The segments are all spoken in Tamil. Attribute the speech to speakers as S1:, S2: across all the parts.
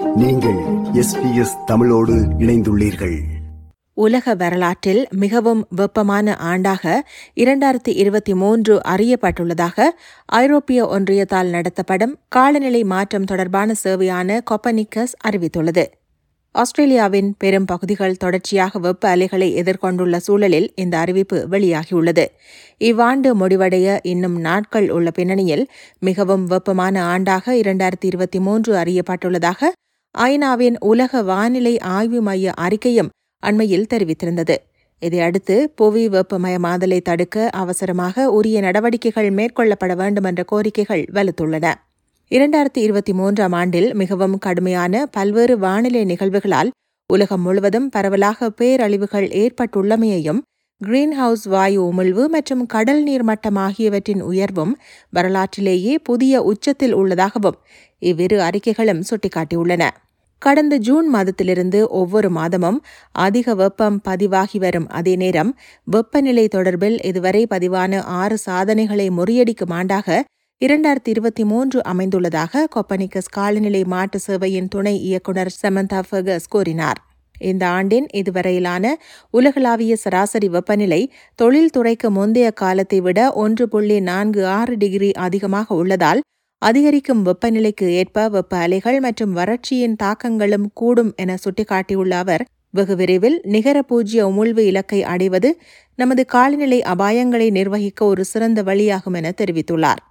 S1: நீங்கள் தமிழோடு இணைந்துள்ளீர்கள்.
S2: உலக வரலாற்றில் மிகவும் வெப்பமான ஆண்டாக இரண்டாயிரத்தி இருபத்தி மூன்று அறியப்பட்டுள்ளதாக ஐரோப்பிய ஒன்றியத்தால் நடத்தப்படும் காலநிலை மாற்றம் தொடர்பான சேவையான கொப்பனிக்கஸ் அறிவித்துள்ளது. ஆஸ்திரேலியாவின் பெரும் பகுதிகள் தொடர்ச்சியாக வெப்ப அலைகளை எதிர்கொண்டுள்ள சூழலில் இந்த அறிவிப்பு வெளியாகியுள்ளது. இவ்வாண்டு முடிவடைய இன்னும் நாட்கள் உள்ள பின்னணியில் மிகவும் வெப்பமான ஆண்டாக இரண்டாயிரத்தி இருபத்தி மூன்று அறியப்பட்டுள்ளதாக ஐநாவின் உலக வானிலை ஆய்வு மைய அறிக்கையும் அண்மையில் தெரிவித்திருந்தது. இதையடுத்து புவி வெப்பமயமாதலை தடுக்க அவசரமாக உரிய நடவடிக்கைகள் மேற்கொள்ளப்பட வேண்டும் என்ற கோரிக்கைகள் வலுத்துள்ளன. இரண்டாயிரத்தி இருபத்தி மூன்றாம் ஆண்டில் மிகவும் கடுமையான பல்வேறு வானிலை நிகழ்வுகளால் உலகம் முழுவதும் பரவலாக பேரழிவுகள் ஏற்பட்டுள்ளமையையும் கிரீன்ஹவுஸ் வாயு உமிழ்வு மற்றும் கடல் நீர் மட்டம் ஆகியவற்றின் உயர்வும் வரலாற்றிலேயே புதிய உச்சத்தில் உள்ளதாகவும் இவ்விரு அறிக்கைகளும் சுட்டிக்காட்டியுள்ளன. கடந்த ஜூன் மாதத்திலிருந்து ஒவ்வொரு மாதமும் அதிக வெப்பம் பதிவாகி வரும். அதே நேரம் வெப்பநிலை தொடர்பில் இதுவரை பதிவான ஆறு சாதனைகளை முறியடிக்கும் ஆண்டாக இரண்டாயிரத்தி இருபத்தி மூன்று அமைந்துள்ளதாக கொப்பனிக்கஸ் காலநிலை மாற்று சேவையின் துணை இயக்குநர் சமந்தா ஃபெகஸ் கூறினார். இந்த ஆண்டின் இதுவரையிலான உலகளாவிய சராசரி வெப்பநிலை தொழில்துறைக்கு முந்தைய காலத்தை விட ஒன்று புள்ளி நான்கு ஆறு டிகிரி அதிகமாக உள்ளதால் அதிகரிக்கும் வெப்பநிலைக்கு ஏற்ப வெப்ப அலைகள் மற்றும் வறட்சியின் தாக்கங்களும் கூடும் என சுட்டிக்காட்டியுள்ள அவர் வெகு விரைவில் நிகர பூஜ்ய உமிழ்வு இலக்கை அடைவது நமது காலநிலை அபாயங்களை நிர்வகிக்க ஒரு சிறந்த வழியாகும் என தெரிவித்துள்ளார்.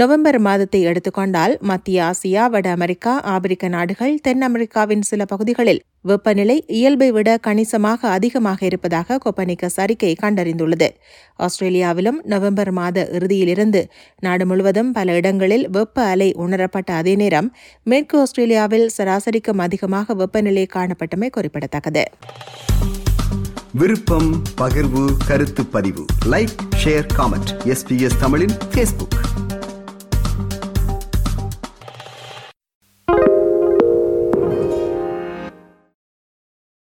S2: நவம்பர் மாதத்தை எடுத்துக்கொண்டால் மத்திய ஆசியா வட அமெரிக்கா ஆப்பிரிக்க நாடுகள் தென் அமெரிக்காவின் சில பகுதிகளில் வெப்பநிலை இயல்பை விட கணிசமாக அதிகமாக இருப்பதாக கொப்பனிக்கஸ் அறிக்கை கண்டறிந்துள்ளது. ஆஸ்திரேலியாவிலும் நவம்பர் மாத இறுதியிலிருந்து நாடு முழுவதும் பல இடங்களில் வெப்ப அலை உணரப்பட்ட அதே நேரம் மேற்கு ஆஸ்திரேலியாவில் சராசரிக்கும் அதிகமாக வெப்பநிலை காணப்பட்டமை குறிப்பிடத்தக்கது.
S1: விருப்பம் பகிர்வு கருத்து பதிவு. லைக் ஷேர் காமெண்ட் எஸ்பிஎஸ் தமிழின் ஃபேஸ்புக்